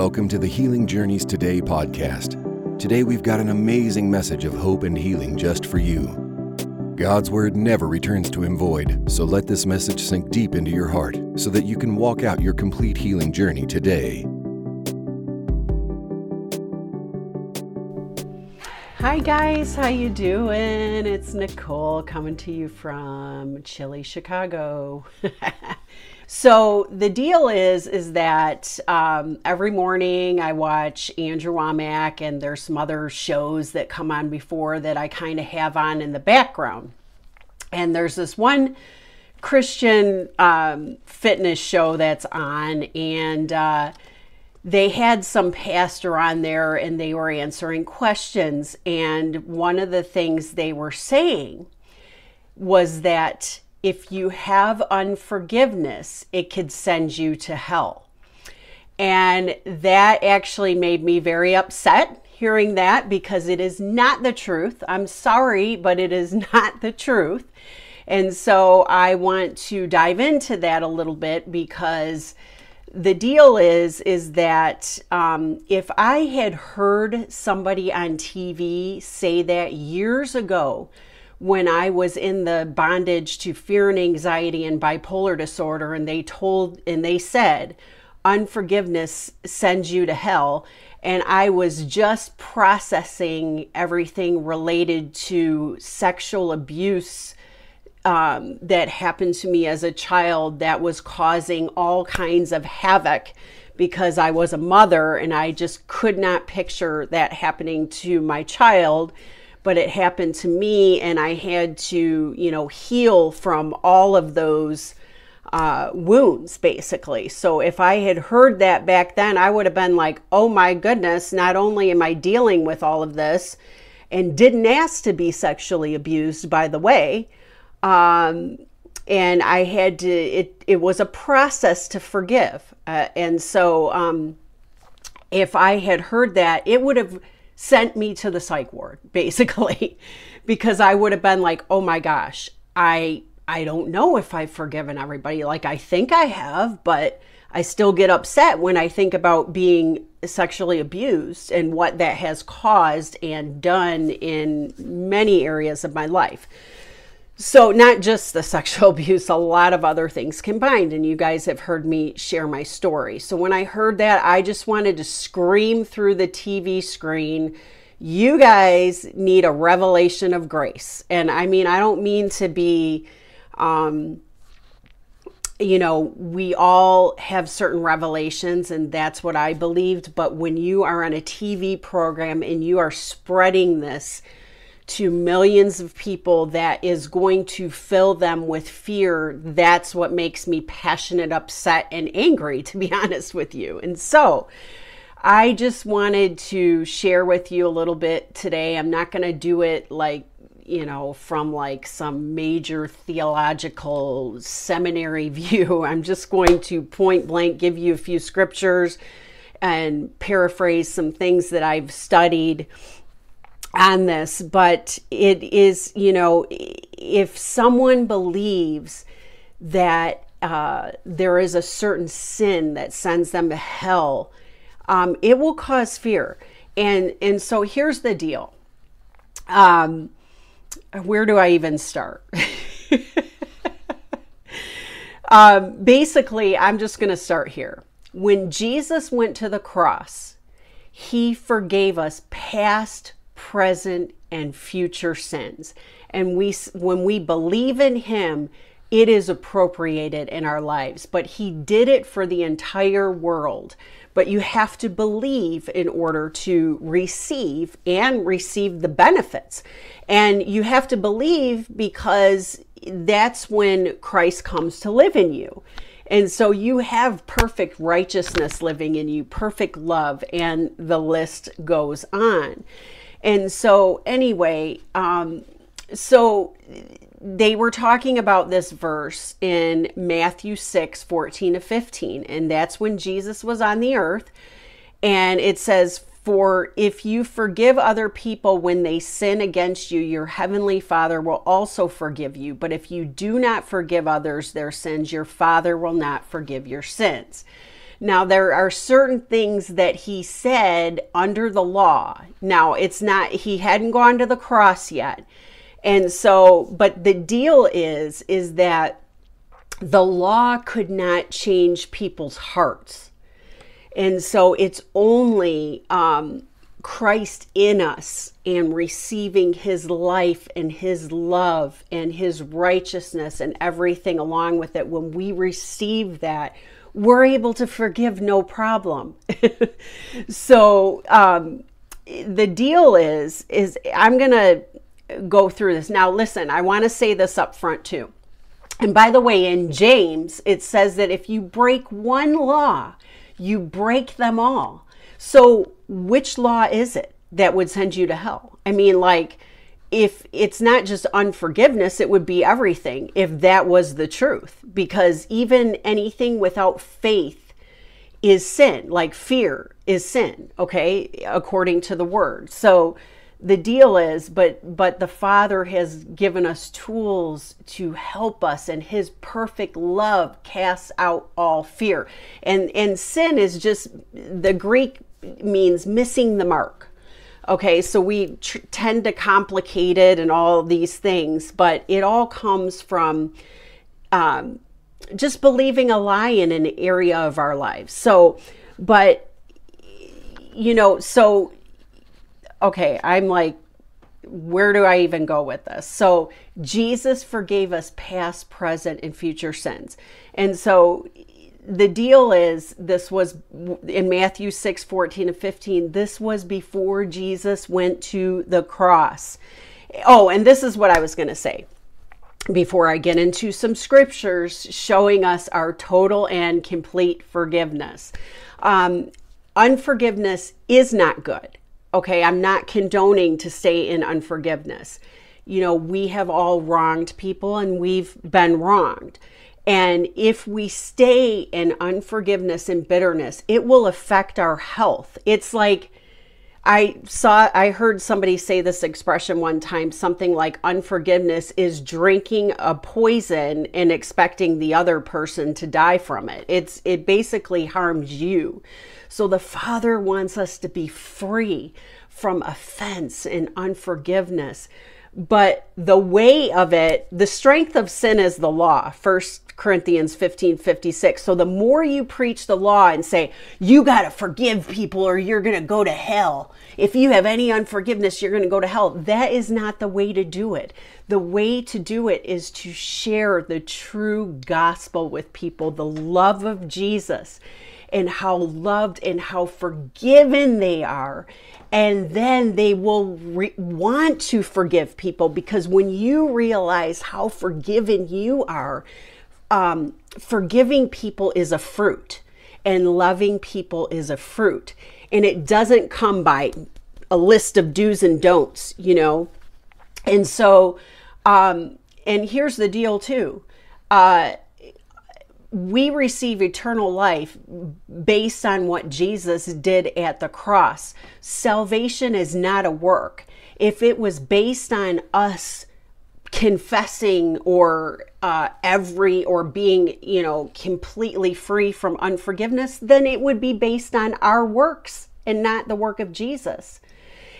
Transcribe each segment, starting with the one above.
Welcome to the Healing Journeys Today podcast. Today we've got an amazing message of hope and healing just for you. God's Word never returns to Him void, so let this message sink deep into your heart so that you can walk out your complete healing journey today. Hi guys, how you doing? It's Nicole coming to you from chilly Chicago. So the deal is, is that um, every morning I watch Andrew Wommack, and there's some other shows that come on before that I kind of have on in the background. And there's this one Christian um, fitness show that's on, and uh, they had some pastor on there, and they were answering questions. And one of the things they were saying was that if you have unforgiveness, it could send you to hell. And that actually made me very upset hearing that because it is not the truth. I'm sorry, but it is not the truth. And so I want to dive into that a little bit because the deal is is that um, if I had heard somebody on TV say that years ago, when I was in the bondage to fear and anxiety and bipolar disorder, and they told and they said, unforgiveness sends you to hell. And I was just processing everything related to sexual abuse um, that happened to me as a child that was causing all kinds of havoc because I was a mother and I just could not picture that happening to my child but it happened to me and I had to, you know, heal from all of those uh, wounds basically. So if I had heard that back then, I would have been like, oh my goodness, not only am I dealing with all of this and didn't ask to be sexually abused, by the way. Um, and I had to, it, it was a process to forgive. Uh, and so um, if I had heard that, it would have sent me to the psych ward basically because I would have been like, "Oh my gosh, I I don't know if I've forgiven everybody. Like I think I have, but I still get upset when I think about being sexually abused and what that has caused and done in many areas of my life. So, not just the sexual abuse, a lot of other things combined. And you guys have heard me share my story. So, when I heard that, I just wanted to scream through the TV screen. You guys need a revelation of grace. And I mean, I don't mean to be, um, you know, we all have certain revelations, and that's what I believed. But when you are on a TV program and you are spreading this, to millions of people that is going to fill them with fear, that's what makes me passionate, upset, and angry, to be honest with you. And so, I just wanted to share with you a little bit today. I'm not going to do it like, you know, from like some major theological seminary view. I'm just going to point blank give you a few scriptures and paraphrase some things that I've studied on this, but it is, you know, if someone believes that uh, there is a certain sin that sends them to hell, um, it will cause fear. And and so here's the deal. Um, where do I even start? um, basically, I'm just going to start here. When Jesus went to the cross, he forgave us past, present, and future sins. And we, when we believe in Him, it is appropriated in our lives. But He did it for the entire world. But you have to believe in order to receive and receive the benefits. And you have to believe because that's when Christ comes to live in you. And so you have perfect righteousness living in you, perfect love, and the list goes on. And so, anyway, um, so they were talking about this verse in Matthew 6 14 to 15, and that's when Jesus was on the earth. And it says, For if you forgive other people when they sin against you, your heavenly Father will also forgive you. But if you do not forgive others their sins, your Father will not forgive your sins. Now, there are certain things that he said under the law. Now, it's not, he hadn't gone to the cross yet. And so, but the deal is, is that the law could not change people's hearts. And so it's only um, Christ in us and receiving his life and his love and his righteousness and everything along with it. When we receive that, we're able to forgive no problem. so um, the deal is, is I'm to go through this. Now, listen, I want to say this up front too. And by the way, in James, it says that if you break one law, you break them all. So, which law is it that would send you to hell? I mean, like, if it's not just unforgiveness, it would be everything if that was the truth. Because even anything without faith is sin, like fear is sin, okay, according to the word. So, the deal is but but the father has given us tools to help us and his perfect love casts out all fear and and sin is just the greek means missing the mark okay so we tr- tend to complicate it and all these things but it all comes from um, just believing a lie in an area of our lives so but you know so okay, I'm like, where do I even go with this? So, Jesus forgave us past, present, and future sins. And so, the deal is this was in Matthew 6 14 and 15. This was before Jesus went to the cross. Oh, and this is what I was going to say before I get into some scriptures showing us our total and complete forgiveness. Um, unforgiveness is not good. Okay, I'm not condoning to stay in unforgiveness. You know, we have all wronged people and we've been wronged. And if we stay in unforgiveness and bitterness, it will affect our health. It's like I saw, I heard somebody say this expression one time something like unforgiveness is drinking a poison and expecting the other person to die from it. It's, it basically harms you. So the Father wants us to be free from offense and unforgiveness. But the way of it, the strength of sin is the law. First Corinthians 15 56. So the more you preach the law and say, you got to forgive people or you're going to go to hell. If you have any unforgiveness, you're going to go to hell. That is not the way to do it. The way to do it is to share the true gospel with people, the love of Jesus and how loved and how forgiven they are. And then they will re- want to forgive people because when you realize how forgiven you are, um, forgiving people is a fruit and loving people is a fruit. And it doesn't come by a list of do's and don'ts, you know? And so, um, and here's the deal too. Uh, we receive eternal life based on what Jesus did at the cross. Salvation is not a work. If it was based on us confessing or uh, every or being, you know, completely free from unforgiveness, then it would be based on our works and not the work of Jesus.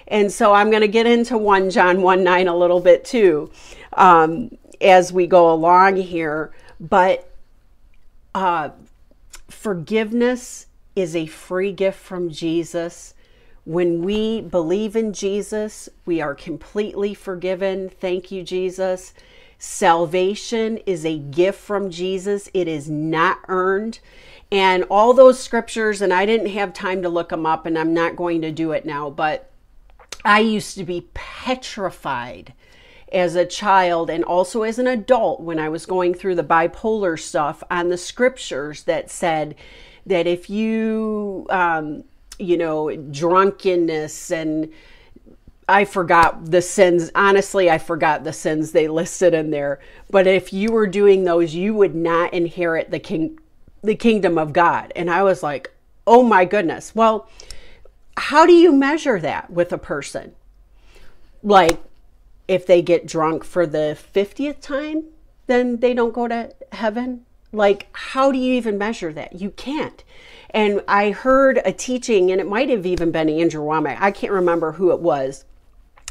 And so I'm going to get into 1 John 1 9 a little bit too um, as we go along here. But uh, forgiveness is a free gift from Jesus. When we believe in Jesus, we are completely forgiven. Thank you, Jesus. Salvation is a gift from Jesus, it is not earned. And all those scriptures, and I didn't have time to look them up, and I'm not going to do it now, but I used to be petrified as a child and also as an adult when I was going through the bipolar stuff on the scriptures that said that if you, um, you know, drunkenness and I forgot the sins. Honestly, I forgot the sins they listed in there. But if you were doing those, you would not inherit the king, the kingdom of God. And I was like, oh my goodness. Well, how do you measure that with a person? Like, if they get drunk for the 50th time, then they don't go to heaven. Like, how do you even measure that? You can't. And I heard a teaching, and it might have even been Andrew Wommack. I can't remember who it was,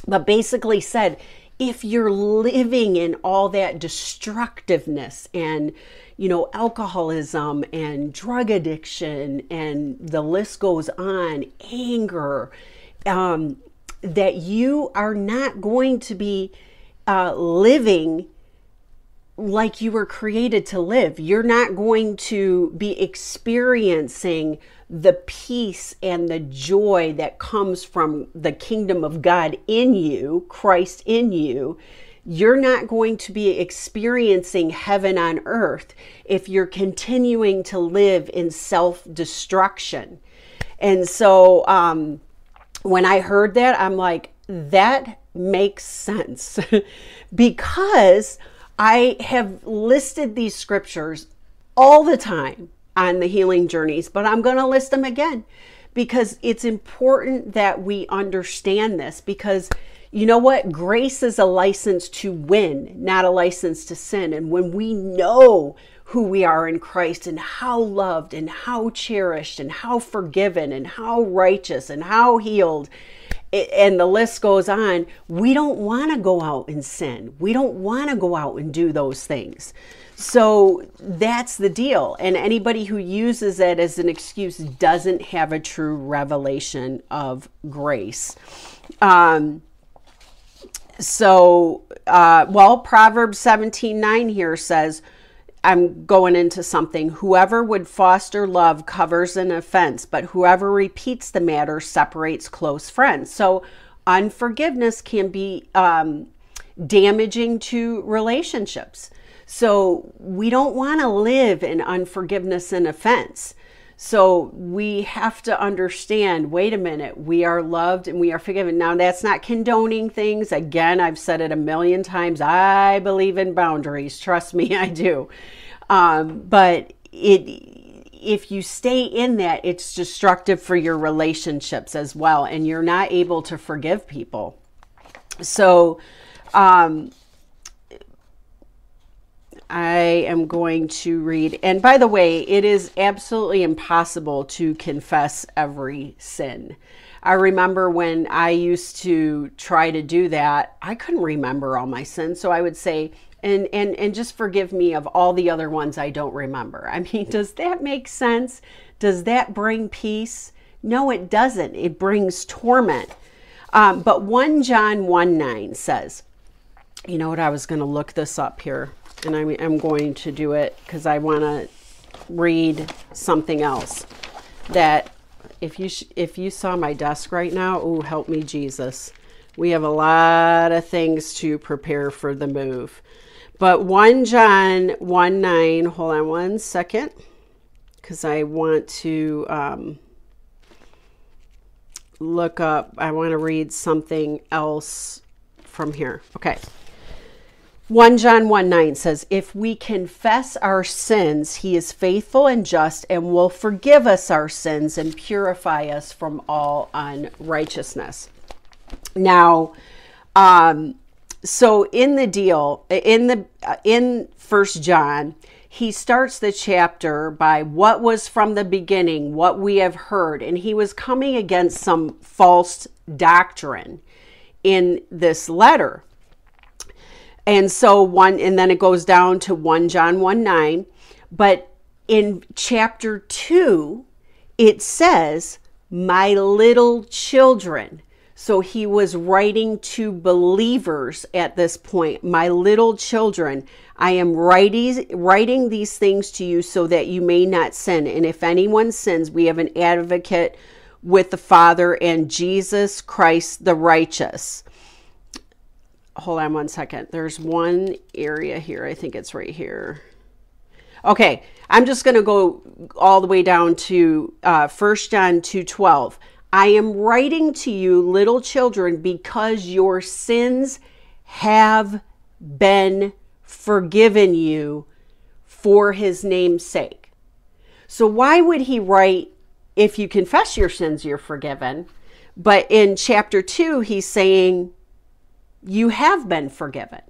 but basically said if you're living in all that destructiveness and you know alcoholism and drug addiction and the list goes on anger um, that you are not going to be uh, living like you were created to live. You're not going to be experiencing the peace and the joy that comes from the kingdom of God in you, Christ in you. You're not going to be experiencing heaven on earth if you're continuing to live in self destruction. And so, um, when I heard that, I'm like, that makes sense. Because I have listed these scriptures all the time on the healing journeys, but I'm going to list them again because it's important that we understand this because you know what? Grace is a license to win, not a license to sin. And when we know who we are in Christ and how loved and how cherished and how forgiven and how righteous and how healed. And the list goes on. We don't want to go out and sin. We don't want to go out and do those things. So that's the deal. And anybody who uses it as an excuse doesn't have a true revelation of grace. Um, so, uh, well, Proverbs 17 9 here says, I'm going into something. Whoever would foster love covers an offense, but whoever repeats the matter separates close friends. So, unforgiveness can be um, damaging to relationships. So, we don't want to live in unforgiveness and offense. So we have to understand wait a minute, we are loved and we are forgiven. Now, that's not condoning things. Again, I've said it a million times. I believe in boundaries. Trust me, I do. Um, but it, if you stay in that, it's destructive for your relationships as well, and you're not able to forgive people. So, um, I am going to read. And by the way, it is absolutely impossible to confess every sin. I remember when I used to try to do that, I couldn't remember all my sins. So I would say, and and and just forgive me of all the other ones I don't remember. I mean, does that make sense? Does that bring peace? No, it doesn't. It brings torment. Um, but 1 John 1 9 says, you know what? I was going to look this up here and I'm, I'm going to do it because I want to read something else that if you if you saw my desk right now, oh help me Jesus. We have a lot of things to prepare for the move. But 1 John 1 9, hold on one second, because I want to um, look up, I want to read something else from here. Okay. 1 John 1 9 says, If we confess our sins, he is faithful and just and will forgive us our sins and purify us from all unrighteousness. Now, um, so in the deal, in the uh, in First John, he starts the chapter by what was from the beginning, what we have heard, and he was coming against some false doctrine in this letter. And so one, and then it goes down to 1 John 1 9. But in chapter 2, it says, My little children. So he was writing to believers at this point. My little children, I am writing, writing these things to you so that you may not sin. And if anyone sins, we have an advocate with the Father and Jesus Christ the righteous hold on one second. There's one area here. I think it's right here. Okay, I'm just going to go all the way down to uh, 1 John 2:12. I am writing to you, little children, because your sins have been forgiven you for his name's sake. So, why would he write, if you confess your sins, you're forgiven? But in chapter 2, he's saying, you have been forgiven.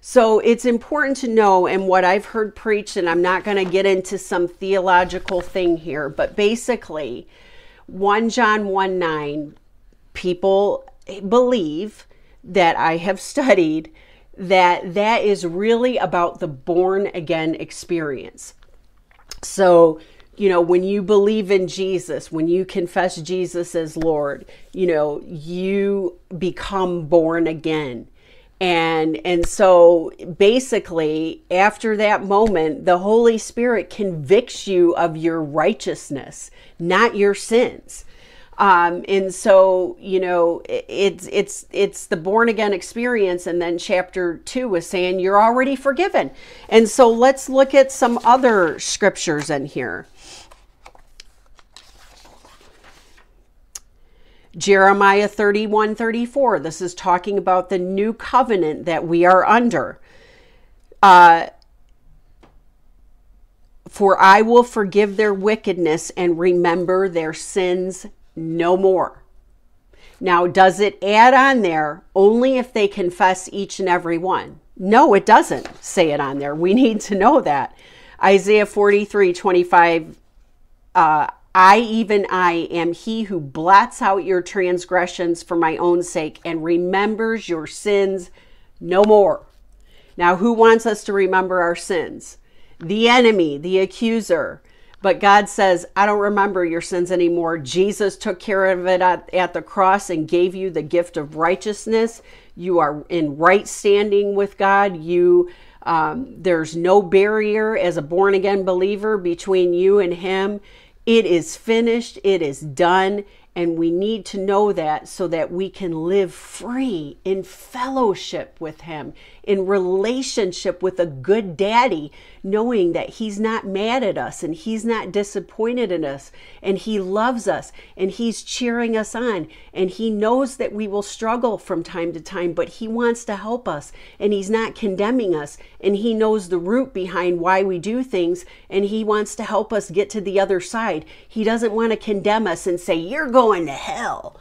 So it's important to know, and what I've heard preached, and I'm not going to get into some theological thing here, but basically, 1 John 1 9, people believe that I have studied that that is really about the born again experience. So, you know, when you believe in Jesus, when you confess Jesus as Lord, you know, you become born again. And and so basically after that moment the holy spirit convicts you of your righteousness not your sins. Um, and so you know it's it's it's the born again experience. And then chapter two was saying you're already forgiven. And so let's look at some other scriptures in here Jeremiah 31 34. This is talking about the new covenant that we are under. Uh, For I will forgive their wickedness and remember their sins no more. Now, does it add on there only if they confess each and every one? No, it doesn't say it on there. We need to know that. Isaiah 43 25. Uh, I, even I, am he who blots out your transgressions for my own sake and remembers your sins no more. Now, who wants us to remember our sins? The enemy, the accuser. But God says, I don't remember your sins anymore. Jesus took care of it at, at, the cross and gave you the gift of righteousness. You are in right standing with God. You um, there's no barrier as a born again believer between you and Him. It is finished, it is done, and we need to know that so that we can live free in fellowship with Him, in relationship with a good daddy, knowing that He's not mad at us and He's not disappointed in us and He loves us and He's cheering us on and He knows that we will struggle from time to time, but He wants to help us and He's not condemning us and He knows the root behind why we do things and He wants to help us get to the other side. He doesn't want to condemn us and say, You're going to hell.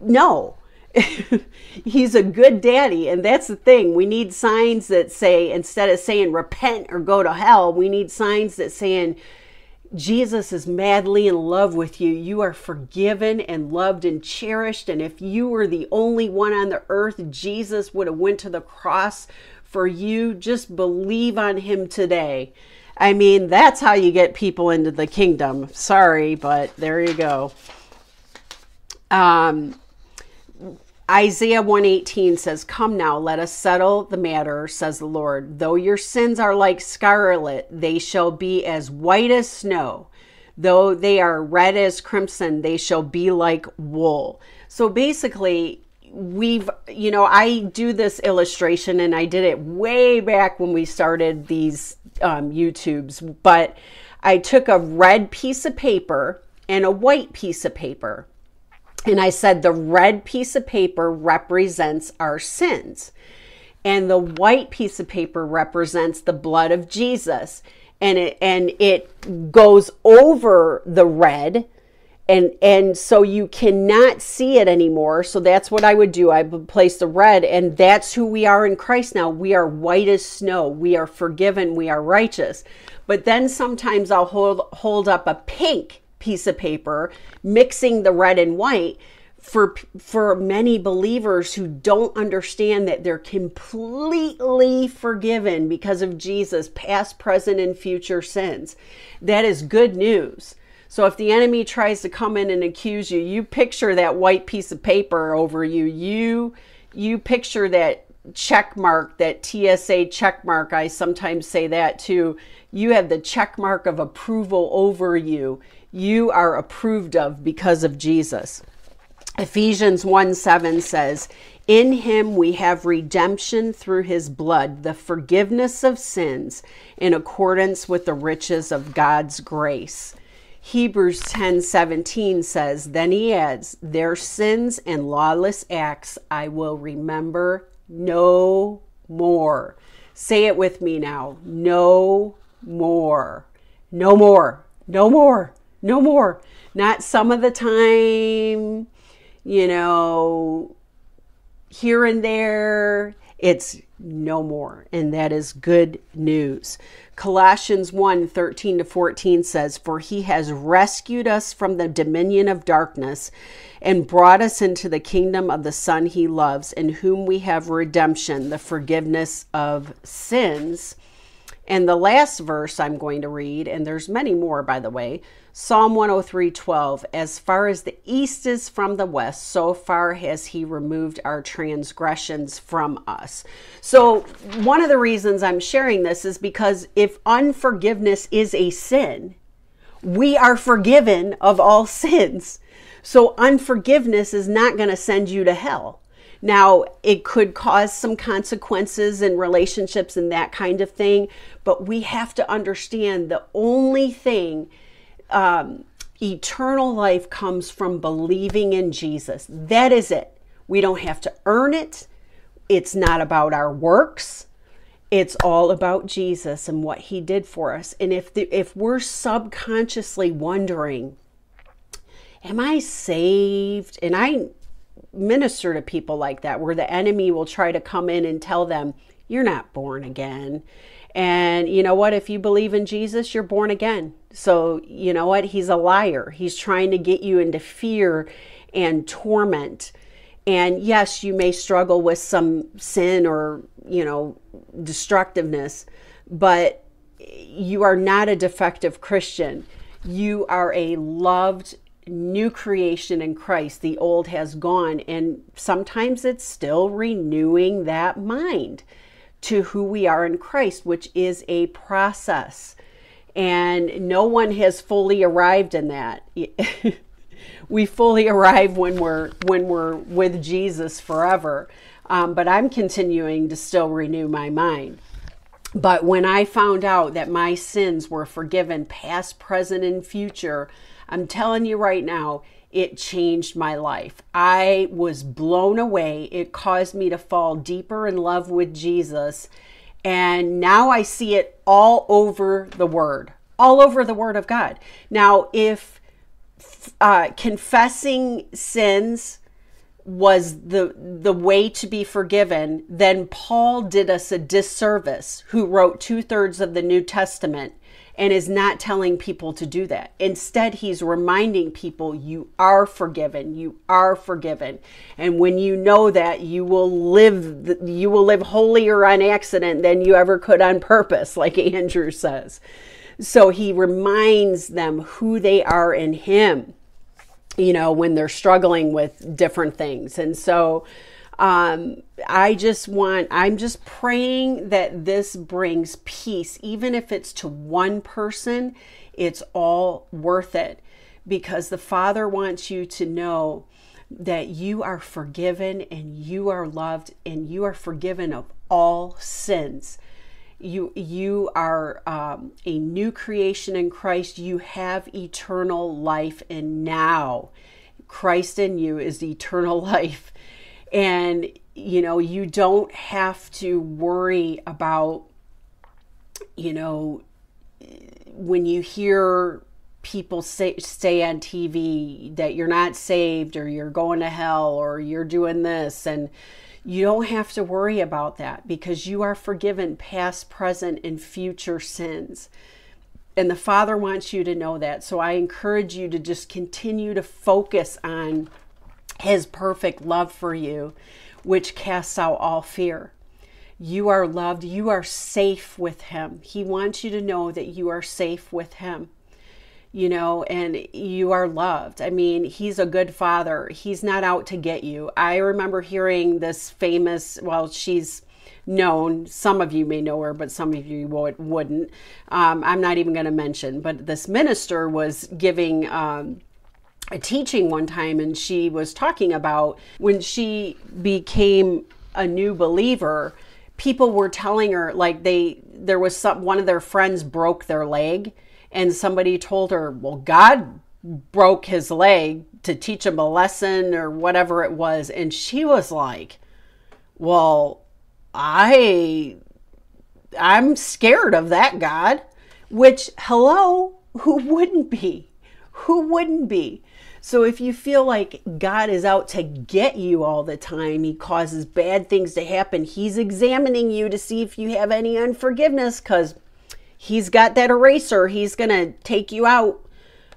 No, he's a good daddy and that's the thing. We need signs that say instead of saying repent or go to hell we need signs that saying jesus is madly in love with you. You are forgiven and loved and cherished and if you were the only one on the earth jesus would have went to the cross for you. Just believe on him today. I mean that's how you get people into the kingdom. Sorry but there you go. Um Isaiah 118 says, Come now, let us settle the matter, says the Lord. Though your sins are like scarlet, they shall be as white as snow. Though they are red as crimson, they shall be like wool. So basically, we've, you know, I do this illustration and I did it way back when we started these um, YouTubes, but I took a red piece of paper and a white piece of paper and I said the red piece of paper represents our sins, and the white piece of paper represents the blood of Jesus. And it and it goes over the red and and so you cannot see it anymore. So that's what i would do. I would place the red and that's who we are in christ now. We are white as snow. We are forgiven. We are righteous. But then sometimes i'll hold hold up a pink piece of paper, mixing the red and white for for many believers who don't understand that they're completely forgiven because of Jesus past present and future sins. That is good news. So if the enemy tries to come in and accuse you you picture that white piece of paper over you. You you picture that check mark that TSA check mark. I sometimes say that too. You have the check mark of approval over you you are approved of because of Jesus. Ephesians 1 7 says, In him we have redemption through his blood, the forgiveness of sins, in accordance with the riches of God's grace. Hebrews 10 17 says, Then he adds, Their sins and lawless acts I will remember no more. Say it with me now. No more. No more. No more. No more. Not some of the time, you know, here and there. It's no more, and that is good news. Colossians 1 13 to 14 says, For he has rescued us from the dominion of darkness and brought us into the kingdom of the Son he loves, in whom we have redemption, the forgiveness of sins. And the last verse I'm going to read, and there's many more by the way, Psalm 103:12 As far as the east is from the west so far has he removed our transgressions from us. So one of the reasons I'm sharing this is because if unforgiveness is a sin, we are forgiven of all sins. So unforgiveness is not going to send you to hell. Now, it could cause some consequences in relationships and that kind of thing, but we have to understand the only thing um, eternal life comes from believing in Jesus. That is it. We don't have to earn it. It's not about our works. It's all about Jesus and what he did for us. And if the, if we're subconsciously wondering, am I saved? And I minister to people like that where the enemy will try to come in and tell them, you're not born again. And you know what? If you believe in Jesus, you're born again. So, you know what? He's a liar. He's trying to get you into fear and torment. And yes, you may struggle with some sin or, you know, destructiveness, but you are not a defective Christian. You are a loved new creation in Christ. The old has gone. And sometimes it's still renewing that mind to who we are in Christ, which is a process. And no one has fully arrived in that. we fully arrive when we're when we're with Jesus forever. Um, but I'm continuing to still renew my mind. But when I found out that my sins were forgiven, past, present, and future, I'm telling you right now, it changed my life. I was blown away. It caused me to fall deeper in love with Jesus. And now I see it all over the Word, all over the Word of God. Now, if uh, confessing sins was the the way to be forgiven, then Paul did us a disservice, who wrote two thirds of the New Testament and is not telling people to do that. Instead, he's reminding people you are forgiven. You are forgiven. And when you know that, you will live you will live holier on accident than you ever could on purpose, like Andrew says. So he reminds them who they are in him. You know, when they're struggling with different things. And so um, I just want, I'm just praying that this brings peace, even if it's to one person, it's all worth it because the Father wants you to know that you are forgiven and you are loved and you are forgiven of all sins. You you are um, a new creation in Christ. You have eternal life, and now Christ in you is eternal life. And, you know, you don't have to worry about, you know, when you hear people say, say on TV that you're not saved or you're going to hell or you're doing this. And you don't have to worry about that because you are forgiven past, present, and future sins. And the Father wants you to know that. So I encourage you to just continue to focus on his perfect love for you, which casts out all fear. You are loved. You are safe with him. He wants you to know that you are safe with him, you know, and you are loved. I mean, he's a good father. He's not out to get you. I remember hearing this famous, well, she's known. Some of you may know her, but some of you wouldn't. Um, I'm not even going to mention, but this minister was giving. Um, a teaching one time and she was talking about when she became a new believer people were telling her like they there was some one of their friends broke their leg and somebody told her well god broke his leg to teach him a lesson or whatever it was and she was like well i i'm scared of that god which hello who wouldn't be who wouldn't be So if you feel like God is out to get you all the time, He causes bad things to happen, He's examining you to see if you have any unforgiveness because He's got that eraser. He's going to take you out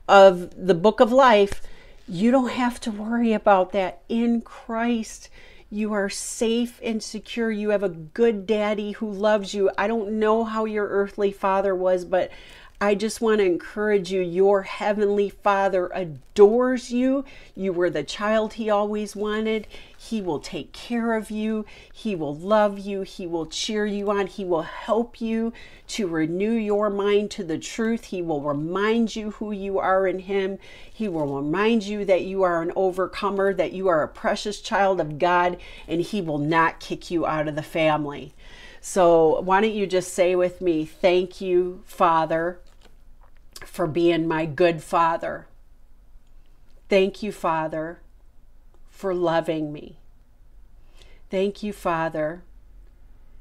of the book of life. You don't have to worry about that in Christ. You are safe and secure. You have a good daddy who loves you. I don't know how your earthly father was, but I just want to encourage you. Your heavenly Father adores you. You were the child He always wanted. He will take care of you. He will love you. He will cheer you on. He will help you to renew your mind to the truth. He will remind you who you are in Him. He will remind you that you are an overcomer, that you are a precious child of God, and He will not kick you out of the family. So, why don't you just say with me, Thank you, Father for being my good father. Thank you, Father, for loving me. Thank you, Father,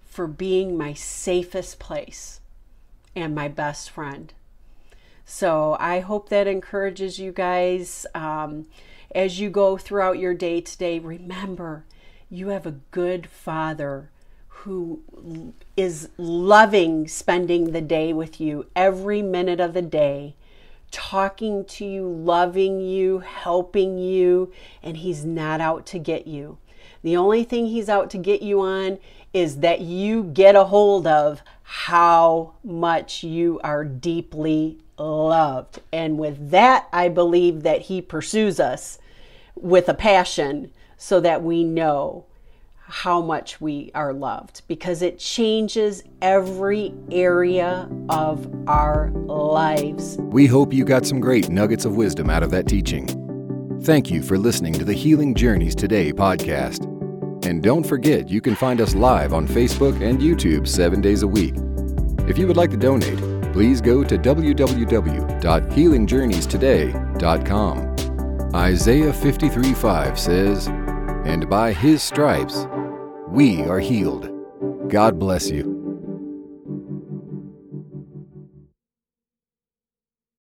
for being my safest place and my best friend. So I hope that encourages you guys um, as you go throughout your day today. Remember, you have a good father who is loving spending the day with you every minute of the day, talking to you, loving you, helping you, and he's not out to get you. The only thing he's out to get you on is that you get a hold of how much you are deeply loved. And with that, I believe that he pursues us with a passion so that we know how much we are loved because it changes every area of our lives. We hope you got some great nuggets of wisdom out of that teaching. Thank you for listening to the Healing Journeys Today podcast. And don't forget, you can find us live on Facebook and YouTube seven days a week. If you would like to donate, please go to www.healingjourneystoday.com. Isaiah 53 5 says, And by his stripes we are healed. God bless you.